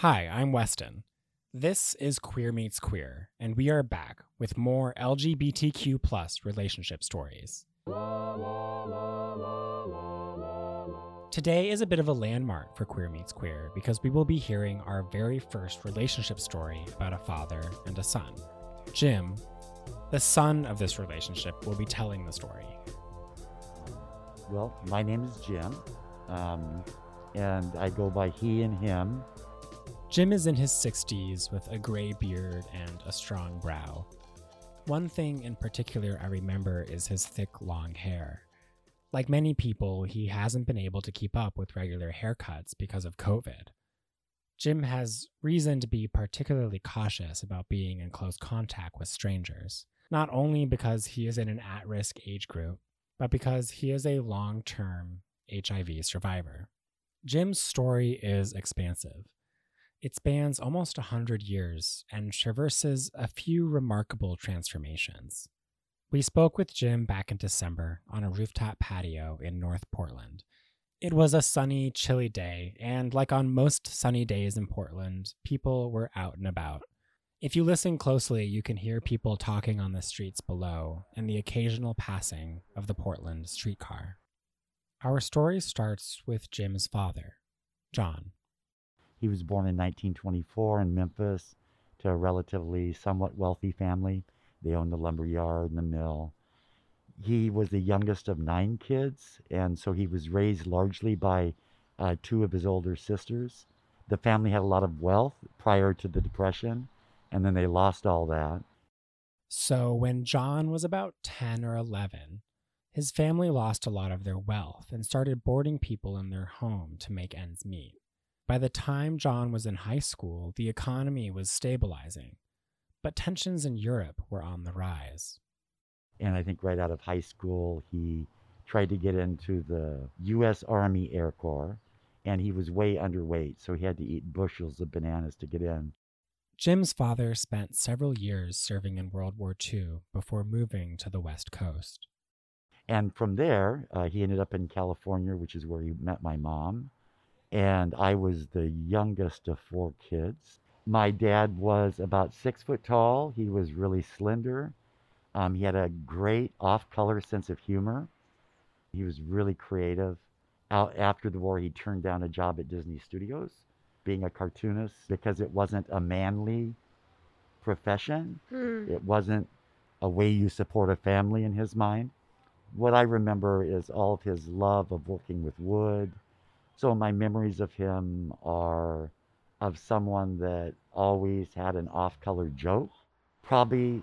Hi, I'm Weston. This is Queer Meets Queer, and we are back with more LGBTQ plus relationship stories. Today is a bit of a landmark for Queer Meets Queer because we will be hearing our very first relationship story about a father and a son. Jim, the son of this relationship, will be telling the story. Well, my name is Jim, um, and I go by he and him. Jim is in his 60s with a gray beard and a strong brow. One thing in particular I remember is his thick, long hair. Like many people, he hasn't been able to keep up with regular haircuts because of COVID. Jim has reason to be particularly cautious about being in close contact with strangers, not only because he is in an at risk age group, but because he is a long term HIV survivor. Jim's story is expansive. It spans almost a 100 years and traverses a few remarkable transformations. We spoke with Jim back in December on a rooftop patio in North Portland. It was a sunny, chilly day, and like on most sunny days in Portland, people were out and about. If you listen closely, you can hear people talking on the streets below and the occasional passing of the Portland streetcar. Our story starts with Jim's father, John. He was born in 1924 in Memphis to a relatively somewhat wealthy family. They owned the lumber yard and the mill. He was the youngest of nine kids, and so he was raised largely by uh, two of his older sisters. The family had a lot of wealth prior to the Depression, and then they lost all that. So, when John was about 10 or 11, his family lost a lot of their wealth and started boarding people in their home to make ends meet. By the time John was in high school, the economy was stabilizing, but tensions in Europe were on the rise. And I think right out of high school, he tried to get into the U.S. Army Air Corps, and he was way underweight, so he had to eat bushels of bananas to get in. Jim's father spent several years serving in World War II before moving to the West Coast. And from there, uh, he ended up in California, which is where he met my mom and I was the youngest of four kids. My dad was about six foot tall. He was really slender. Um, he had a great off-color sense of humor. He was really creative. Out after the war, he turned down a job at Disney Studios, being a cartoonist, because it wasn't a manly profession. Mm. It wasn't a way you support a family in his mind. What I remember is all of his love of working with wood, so my memories of him are of someone that always had an off-color joke. Probably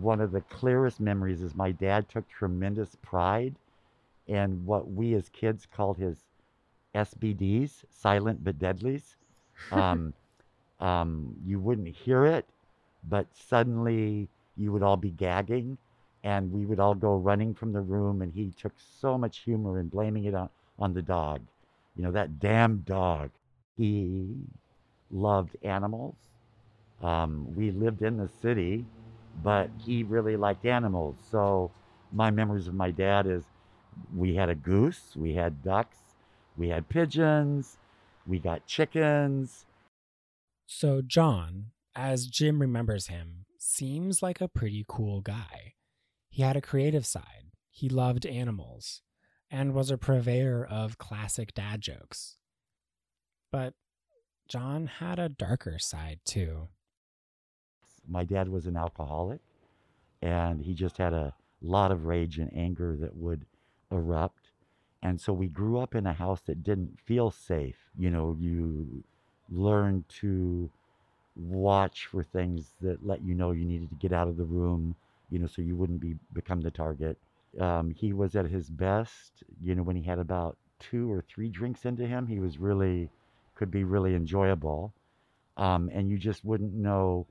one of the clearest memories is my dad took tremendous pride in what we as kids called his SBDs, silent but deadlies. Um, um, you wouldn't hear it, but suddenly you would all be gagging and we would all go running from the room and he took so much humor in blaming it on, on the dog you know, that damn dog. He loved animals. Um, we lived in the city, but he really liked animals. So my memories of my dad is we had a goose, we had ducks, we had pigeons, we got chickens. So John, as Jim remembers him, seems like a pretty cool guy. He had a creative side. He loved animals and was a purveyor of classic dad jokes. But John had a darker side too. My dad was an alcoholic, and he just had a lot of rage and anger that would erupt. And so we grew up in a house that didn't feel safe. You know, you learned to watch for things that let you know you needed to get out of the room, you know, so you wouldn't be become the target. Um, he was at his best, you know, when he had about two or three drinks into him. He was really, could be really enjoyable. Um, and you just wouldn't know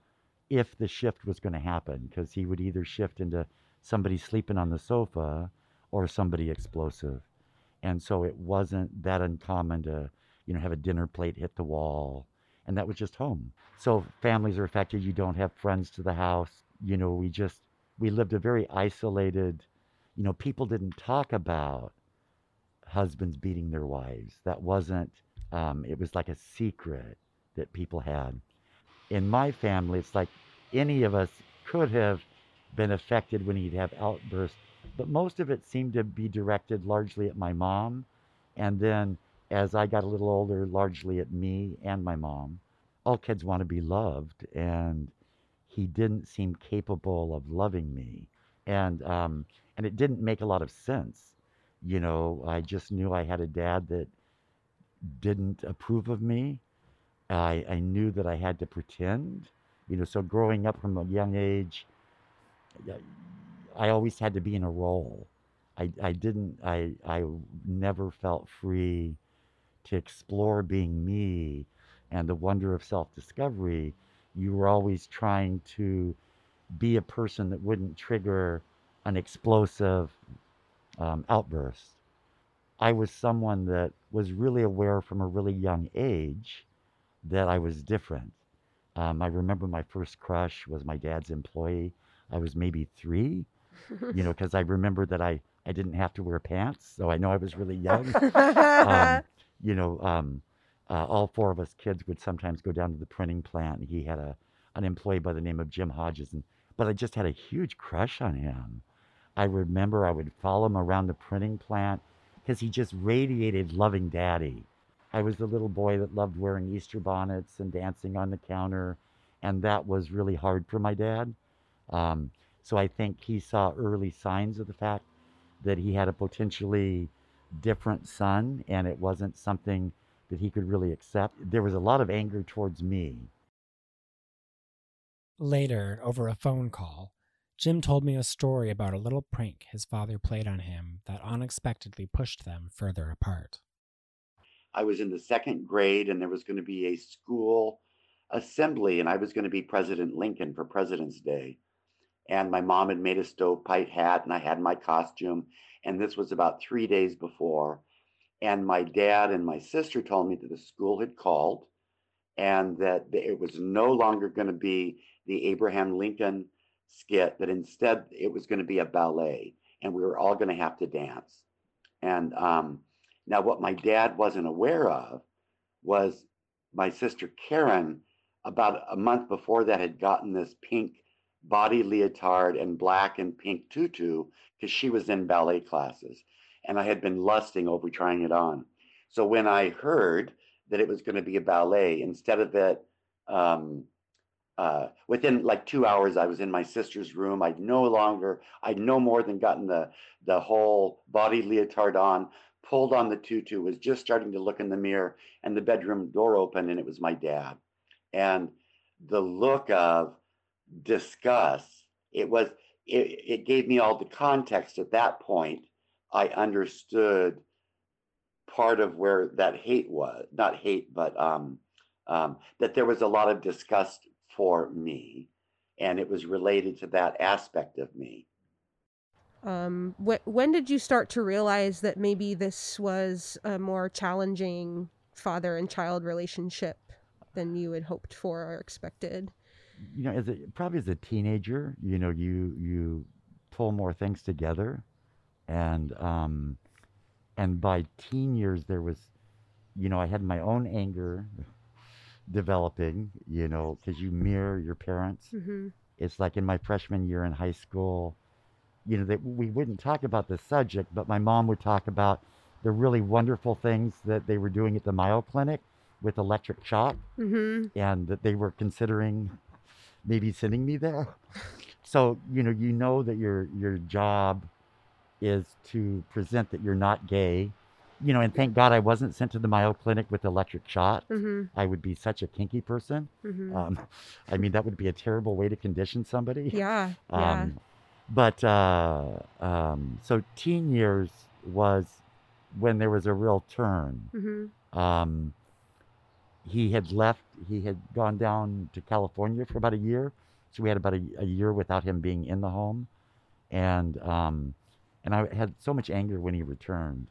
if the shift was going to happen because he would either shift into somebody sleeping on the sofa or somebody explosive. And so it wasn't that uncommon to, you know, have a dinner plate hit the wall. And that was just home. So families are affected. You don't have friends to the house. You know, we just, we lived a very isolated, you know, people didn't talk about husbands beating their wives. That wasn't, um, it was like a secret. that people had. In my family, it's like any of us could have been affected when he'd have outbursts, but most of it seemed to be directed largely at my mom. And then as I got a little older, largely at me and my mom. All kids want to be loved, and he didn't seem capable of loving me. And, um, and it didn't make a lot of sense. You know, I just knew I had a dad that didn't approve of me. I, I knew that I had to pretend. You know, so growing up from a young age, I always had to be in a role. I, I didn't, I, I never felt free to explore being me and the wonder of self discovery. You were always trying to be a person that wouldn't trigger an explosive um, outburst. I was someone that was really aware from a really young age that I was different. Um, I remember my first crush was my dad's employee. I was maybe three, you know, because I remember that I, I didn't have to wear pants, so I know I was really young. um, you know, um, uh, all four of us kids would sometimes go down to the printing plant. He had a an employee by the name of Jim Hodges, and but I just had a huge crush on him. I remember I would follow him around the printing plant because he just radiated loving daddy. I was the little boy that loved wearing Easter bonnets and dancing on the counter, and that was really hard for my dad. Um, so I think he saw early signs of the fact that he had a potentially different son, and it wasn't something that he could really accept. There was a lot of anger towards me. Later, over a phone call, Jim told me a story about a little prank his father played on him that unexpectedly pushed them further apart. I was in the second grade, and there was going to be a school assembly, and I was going to be President Lincoln for President's Day. And my mom had made a stovepipe hat, and I had my costume. And this was about three days before. And my dad and my sister told me that the school had called and that it was no longer going to be the Abraham Lincoln skit, that instead it was going to be a ballet and we were all going to have to dance. And um, now, what my dad wasn't aware of was my sister Karen, about a month before that, had gotten this pink body leotard and black and pink tutu because she was in ballet classes. And I had been lusting over trying it on. So when I heard that it was going to be a ballet, instead of it, um, uh, within like two hours, I was in my sister's room. I'd no longer, I'd no more than gotten the the whole body leotard on, pulled on the tutu, was just starting to look in the mirror, and the bedroom door opened, and it was my dad. And the look of disgust, It was it, it gave me all the context at that point. I understood part of where that hate was not hate, but um, um, that there was a lot of disgust for me, and it was related to that aspect of me. Um, wh- when did you start to realize that maybe this was a more challenging father and child relationship than you had hoped for or expected? you know, as a, probably as a teenager, you know, you you pull more things together, and um, and by teen years there was, you know, I had my own anger developing, you know, because you mirror your parents. Mm-hmm. It's like in my freshman year in high school, you know, that we wouldn't talk about the subject, but my mom would talk about the really wonderful things that they were doing at the Mayo Clinic with electric shock, mm-hmm. and that they were considering maybe sending me there. So, you know, you know that your your job is to present that you're not gay. You know, and thank God I wasn't sent to the Mayo Clinic with electric shots. Mm-hmm. I would be such a kinky person. Mm-hmm. Um, I mean, that would be a terrible way to condition somebody. Yeah. yeah. Um, but uh, um, so teen years was when there was a real turn. Mm-hmm. Um, he had left, he had gone down to California for about a year. So we had about a, a year without him being in the home. And, um, and I had so much anger when he returned.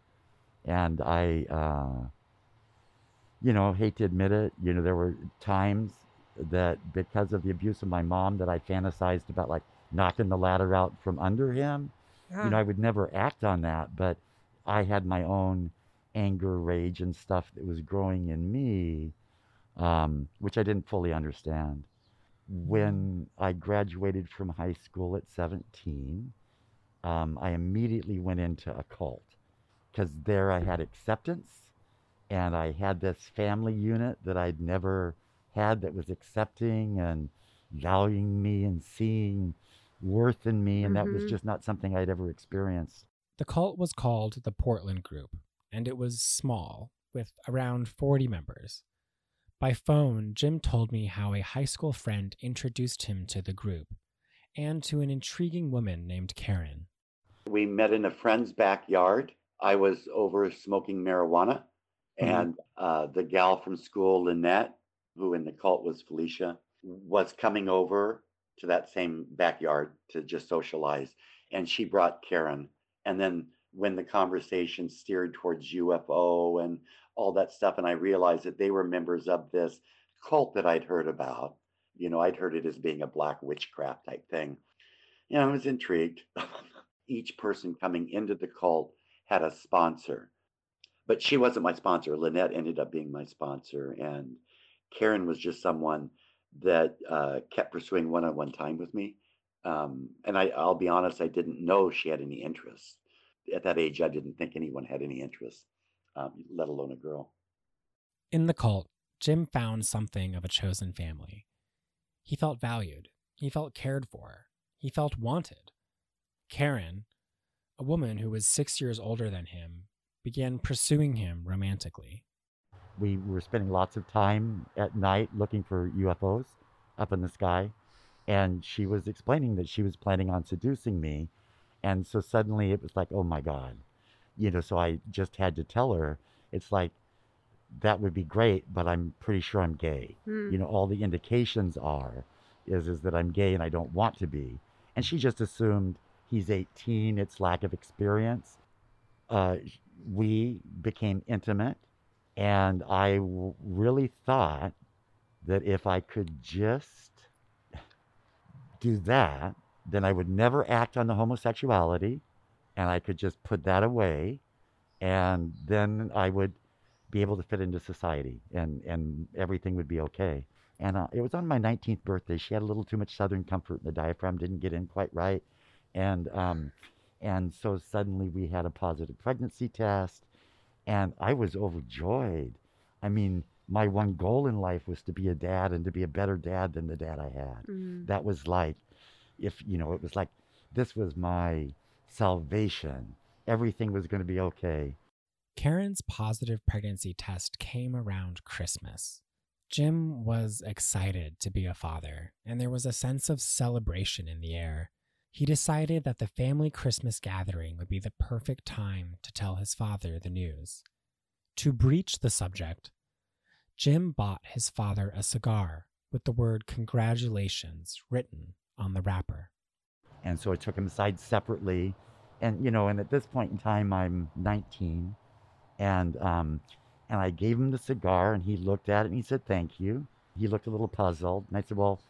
And I, uh, you know, hate to admit it, you know, there were times that because of the abuse of my mom that I fantasized about like knocking the ladder out from under him. yeah. You know, I would never act on that, but I had my own anger, rage, and stuff that was growing in me um, which I didn't fully understand. When I graduated from high school at 17, um, I immediately went into a cult because there I had acceptance and I had this family unit that I'd never had that was accepting and valuing me and seeing worth in me. And that was Mhm. just not something I'd ever experienced. The cult was called the Portland Group, and it was small, with around 40 members. By phone, Jim told me how a high school friend introduced him to the group and to an intriguing woman named Karen. We met in a friend's backyard. I was over smoking marijuana, Mhm. and uh, the gal from school, Lynette, who in the cult was Felicia, was coming over to that same backyard to just socialize. And she brought Karen. And then when the conversation steered towards UFO and all that stuff, and I realized that they were members of this cult that I'd heard about, you know, I'd heard it as being a black witchcraft type thing. You know, I was intrigued. Each person coming into the cult had a sponsor, but she wasn't my sponsor. Lynette ended up being my sponsor, and Karen was just someone that uh, kept pursuing one-on-one time with me. Um, and I, I'll be honest, I didn't know she had any interest at that age. I didn't think anyone had any interest, um, let alone a girl. In the cult, Jim found something of a chosen family. He felt valued, he felt cared for, he felt wanted. Karen, a woman who was six years older than him, began pursuing him romantically. we were spending lots of time at night looking for UFOs up in the sky. And she was explaining that she was planning on seducing me. And so suddenly it was like, oh my God. You know, so I just had to tell her, it's like, that would be great, but I'm pretty sure I'm gay. Hmm. You know, all the indications are is is that I'm gay and I don't want to be. And she just assumed he's 18, it's lack of experience. Uh, we became intimate and I w- really thought that if I could just do that, then I would never act on the homosexuality and I could just put that away. And then I would be able to fit into society and, and everything would be okay. And uh, it was on my 19th birthday. She had a little too much southern comfort and the diaphragm didn't get in quite right. And, um, and so suddenly we had a positive pregnancy test and I was overjoyed. I mean, my one goal in life was to be a dad and to be a better dad than the dad I had. Mm. That was like, if you know, it was like this was my salvation. Everything was going to be okay. Karen's positive pregnancy test came around Christmas. Jim was excited to be a father, and there was a sense of celebration in the air. He decided that the family Christmas gathering would be the perfect time to tell his father the news. To breach the subject, Jim bought his father a cigar with the word congratulations written on the wrapper. And so I took him aside separately. And, you know, and at this point in time, I'm 19. And, um, and I gave him the cigar and he looked at it and he said, thank you. He looked a little puzzled. And I said, well,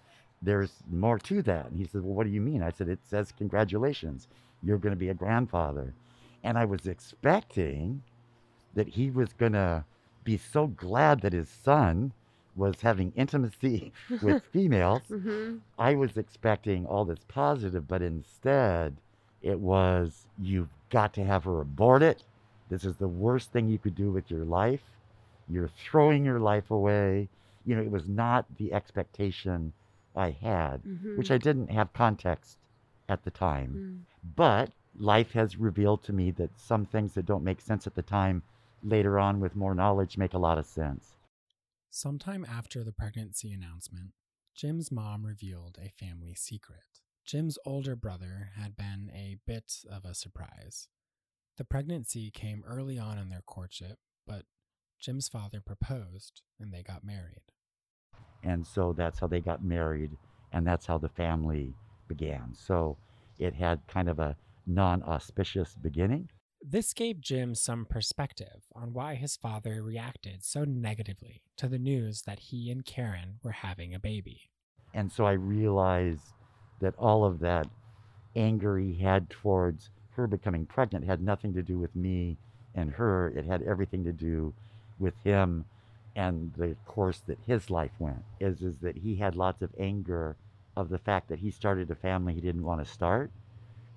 there's more to that. And he said, well, what do you mean? I said, it says, congratulations. You're going to be a grandfather. And I was expecting that he was going to be so glad that his son was having intimacy with females hmm I was expecting all this positive, but instead it was you've got to have her abort it. This is the worst thing you could do with your life. You're throwing your life away. You know, it was not the expectation I had, hmm which I didn't have context at the time. Mm. But life has revealed to me that some things that don't make sense at the time later on with more knowledge make a lot of sense. Sometime after the pregnancy announcement, Jim's mom revealed a family secret. Jim's older brother had been a bit of a surprise. The pregnancy came early on in their courtship, but Jim's father proposed and they got married. And so that's how they got married and that's how the family began. So it had kind of a non-auspicious beginning. This gave Jim some perspective on why his father reacted so negatively to the news that he and Karen were having a baby. and so i realized that all of that anger he had towards her becoming pregnant had nothing to do with me and her. It had everything to do with him and the course that his life went is is that he had lots of anger of the fact that he started a family he didn't want to start.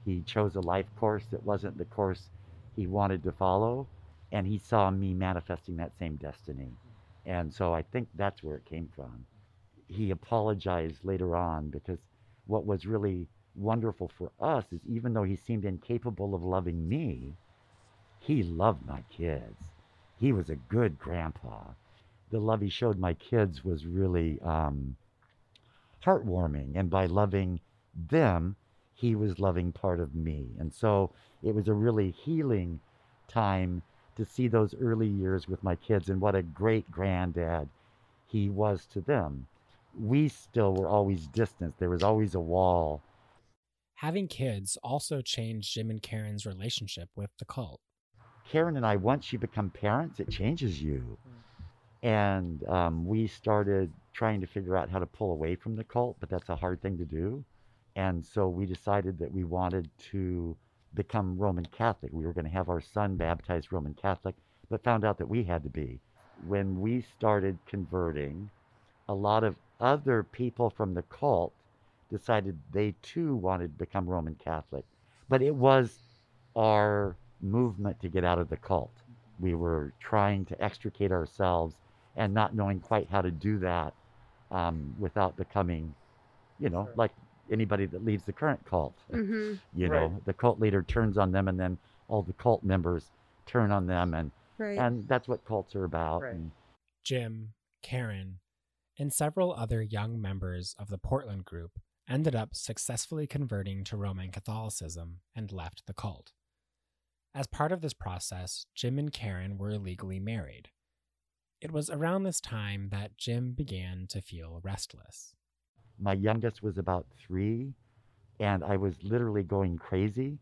He chose a life course that wasn't the course he wanted to follow, and he saw me manifesting that same destiny. And so I think that's where it came from. He apologized later on because what was really wonderful for us is even though he seemed incapable of loving me, he loved my kids. He was a good grandpa. The love he showed my kids was really um, heartwarming. And by loving them, he was loving part of me. And so it was a really healing time to see those early years with my kids and what a great granddad he was to them. We still were always distant. There was always a wall. Having kids also changed Jim and Karen's relationship with the cult. Karen and I, once you become parents, it changes you. And um, we started trying to figure out how to pull away from the cult, but that's a hard thing to do. And so we decided that we wanted to become Roman Catholic. We were going to have our son baptized Roman Catholic, but found out that we had to be. When we started converting, a lot of other people from the cult decided they too wanted to become Roman Catholic. But it was our movement to get out of the cult. We were trying to extricate ourselves and not knowing quite how to do that um, without becoming, you know, like anybody that leaves the current cult. hmm You Right. know, the cult leader turns on them, and then all the cult members turn on them, and Right. and that's what cults are about. Right. And Jim, Karen, and several other young members of the Portland group ended up successfully converting to Roman Catholicism and left the cult. As part of this process, Jim and Karen were legally married. It was around this time that Jim began to feel restless. my youngest was about three, and I was literally going crazy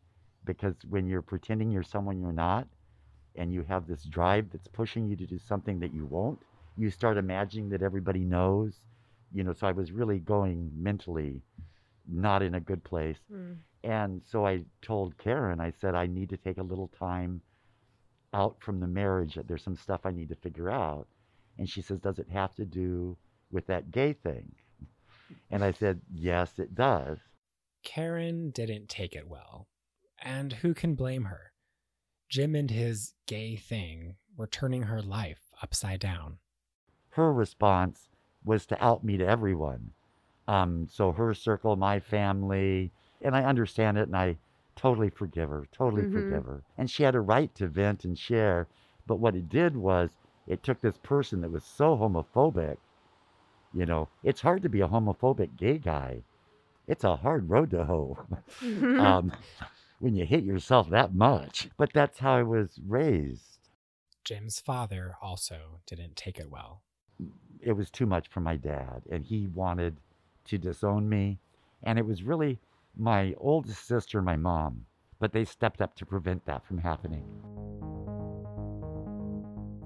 because when you're pretending you're someone you're not, and you have this drive that's pushing you to do something that you won't, you start imagining that everybody knows. You know, so I was really going mentally not in a good place. Mm. And so I told Karen, I said, I need to take a little time out from the marriage. That there's some stuff I need to figure out. And she says, Does it have to do with that gay thing? And I said, Yes, it does. Karen didn't take it well. And who can blame her? Jim and his gay thing were turning her life upside down. Her response was to out me to everyone. Um, so her circle, my family, and I understand it and I totally forgive her, totally Mhm. forgive her. And she had a right to vent and share. But what it did was it took this person that was so homophobic. You know, it's hard to be a homophobic gay guy. It's a hard road to hoe um, when you hit yourself that much. But that's how I was raised. Jim's father also didn't take it well. It was too much for my dad, and he wanted to disown me. And it was really my oldest sister and my mom, but they stepped up to prevent that from happening.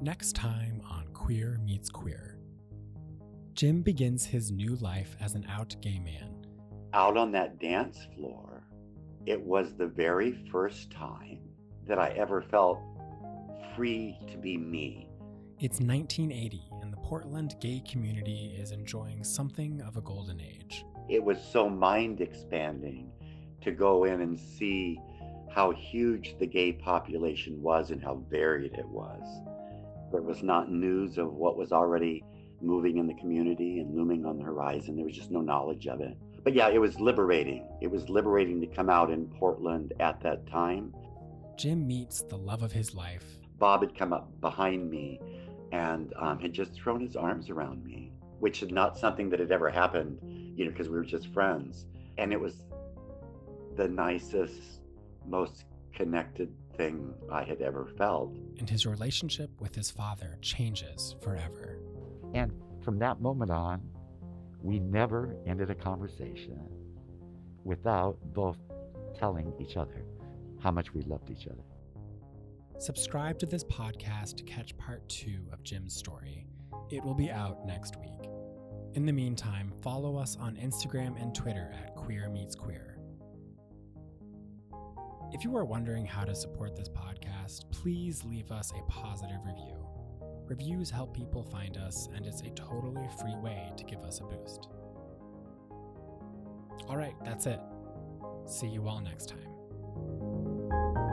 Next time on Queer Meets Queer. Jim begins his new life as an out gay man. Out on that dance floor, it was the very first time that I ever felt free to be me. It's 1980, and the Portland gay community is enjoying something of a golden age. It was so mind expanding to go in and see how huge the gay population was and how varied it was. There was not news of what was already moving in the community and looming on the horizon. There was just no knowledge of it. But yeah, it was liberating. It was liberating to come out in Portland at that time. Jim meets the love of his life. Bob had come up behind me and um, had just thrown his arms around me, which is not something that had ever happened, you know, because we were just friends. And it was the nicest, most connected thing I had ever felt. and his relationship with his father changes forever. And from that moment on, we never ended a conversation without both telling each other how much we loved each other. Subscribe to this podcast to catch part two of Jim's story. It will be out next week. In the meantime, follow us on Instagram and Twitter at Queer Meets Queer. If you are wondering how to support this podcast, please leave us a positive review. Reviews help people find us, and it's a totally free way to give us a boost. All right, that's it. See you all next time.